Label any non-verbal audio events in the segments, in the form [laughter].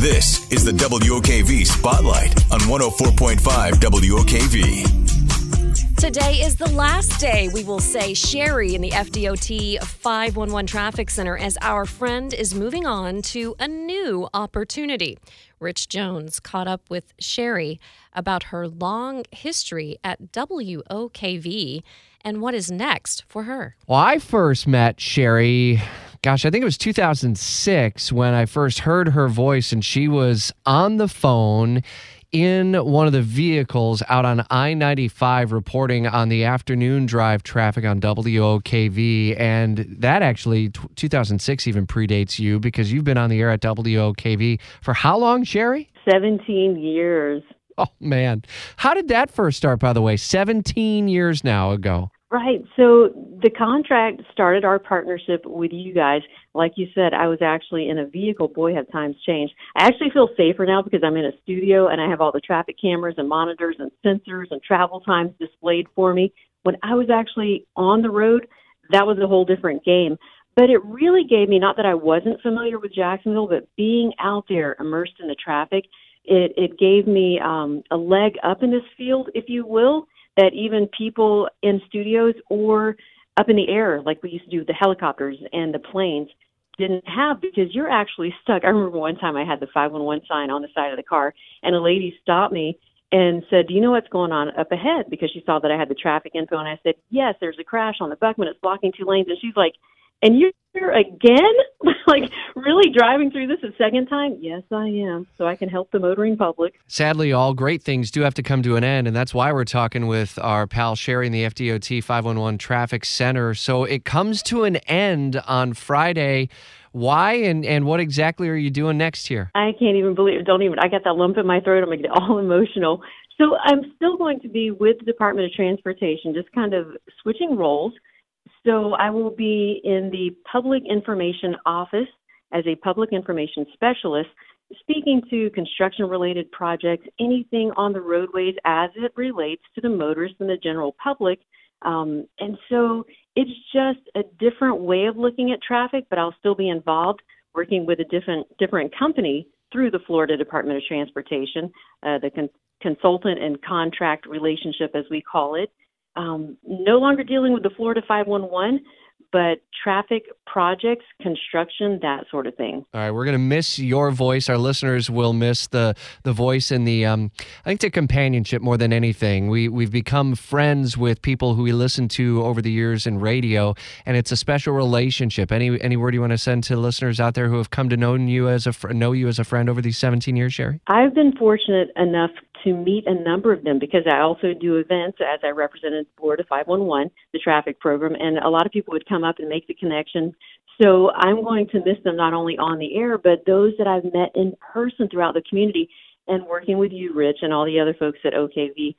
This is the WOKV Spotlight on 104.5 WOKV. Today is the last day we will say Sherri in the FDOT 511 Traffic Center as our friend is moving on to a new opportunity. Rich Jones caught up with Sherri about her long history at WOKV and what is next for her. Well, I first met Sherri, gosh, I think it was 2006 when I first heard her voice, and she was on the phone in one of the vehicles out on I 95 reporting on the afternoon drive traffic on WOKV. And that actually, t- 2006 even predates you because you've been on the air at WOKV for how long, Sherri? 17 years. Oh, man. How did that first start, by the way? 17 years now ago. Right. So the contract started our partnership with you guys. Like you said, I was actually in a vehicle. Boy, have times changed. I actually feel safer now because I'm in a studio and I have all the traffic cameras and monitors and sensors and travel times displayed for me. When I was actually on the road, that was a whole different game. But it really gave me, not that I wasn't familiar with Jacksonville, but being out there immersed in the traffic, it, it gave me um, a leg up in this field, if you will that even people in studios or up in the air, like we used to do the helicopters and the planes, didn't have because you're actually stuck. I remember one time I had the 511 sign on the side of the car, and a lady stopped me and said, Do you know what's going on up ahead? Because she saw that I had the traffic info, and I said, Yes, there's a crash on the Buckman. It's blocking two lanes. And she's like, And you're here again? [laughs] like, really driving through this a second time? Yes, I am. So I can help the motoring public. Sadly, all great things do have to come to an end, and that's why we're talking with our pal Sherri in the FDOT 511 Traffic Center. So it comes to an end on Friday. Why and, and what exactly are you doing next year? I can't even believe it. Don't even, I got that lump in my throat. I'm going to get all [laughs] emotional. So I'm still going to be with the Department of Transportation, just kind of switching roles. So I will be in the Public Information Office as a Public Information Specialist, speaking to construction related projects, anything on the roadways as it relates to the motorists and the general public. Um, and so it's just a different way of looking at traffic, but I'll still be involved working with a different different company through the Florida Department of Transportation, uh, the con- consultant and contract relationship, as we call it. Um, no longer dealing with the Florida 511, but traffic projects, construction, that sort of thing. All right, we're going to miss your voice. Our listeners will miss the the voice and the um, I think the companionship more than anything. We we've become friends with people who we listen to over the years in radio, and it's a special relationship. Any any word you want to send to listeners out there who have come to know you as a fr- know you as a friend over these 17 years, Sherri? I've been fortunate enough to meet a number of them because I also do events as I represented Florida 511, the traffic program, and a lot of people would come up and make the connection. So I'm going to miss them not only on the air, but those that I've met in person throughout the community and working with you, Rich, and all the other folks at OKV.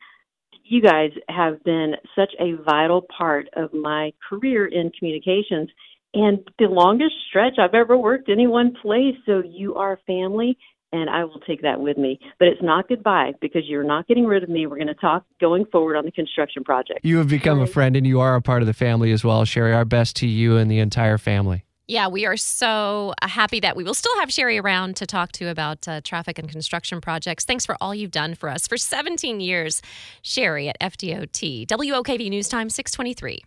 You guys have been such a vital part of my career in communications and the longest stretch I've ever worked any one place. So you are family and I will take that with me. But it's not goodbye because you're not getting rid of me. We're going to talk going forward on the construction project. You have become a friend and you are a part of the family as well, Sherri. Our best to you and the entire family. Yeah, we are so uh, happy that we will still have Sherri around to talk to about uh, traffic and construction projects. Thanks for all you've done for us for 17 years. Sherri at FDOT. WOKV News Time 623.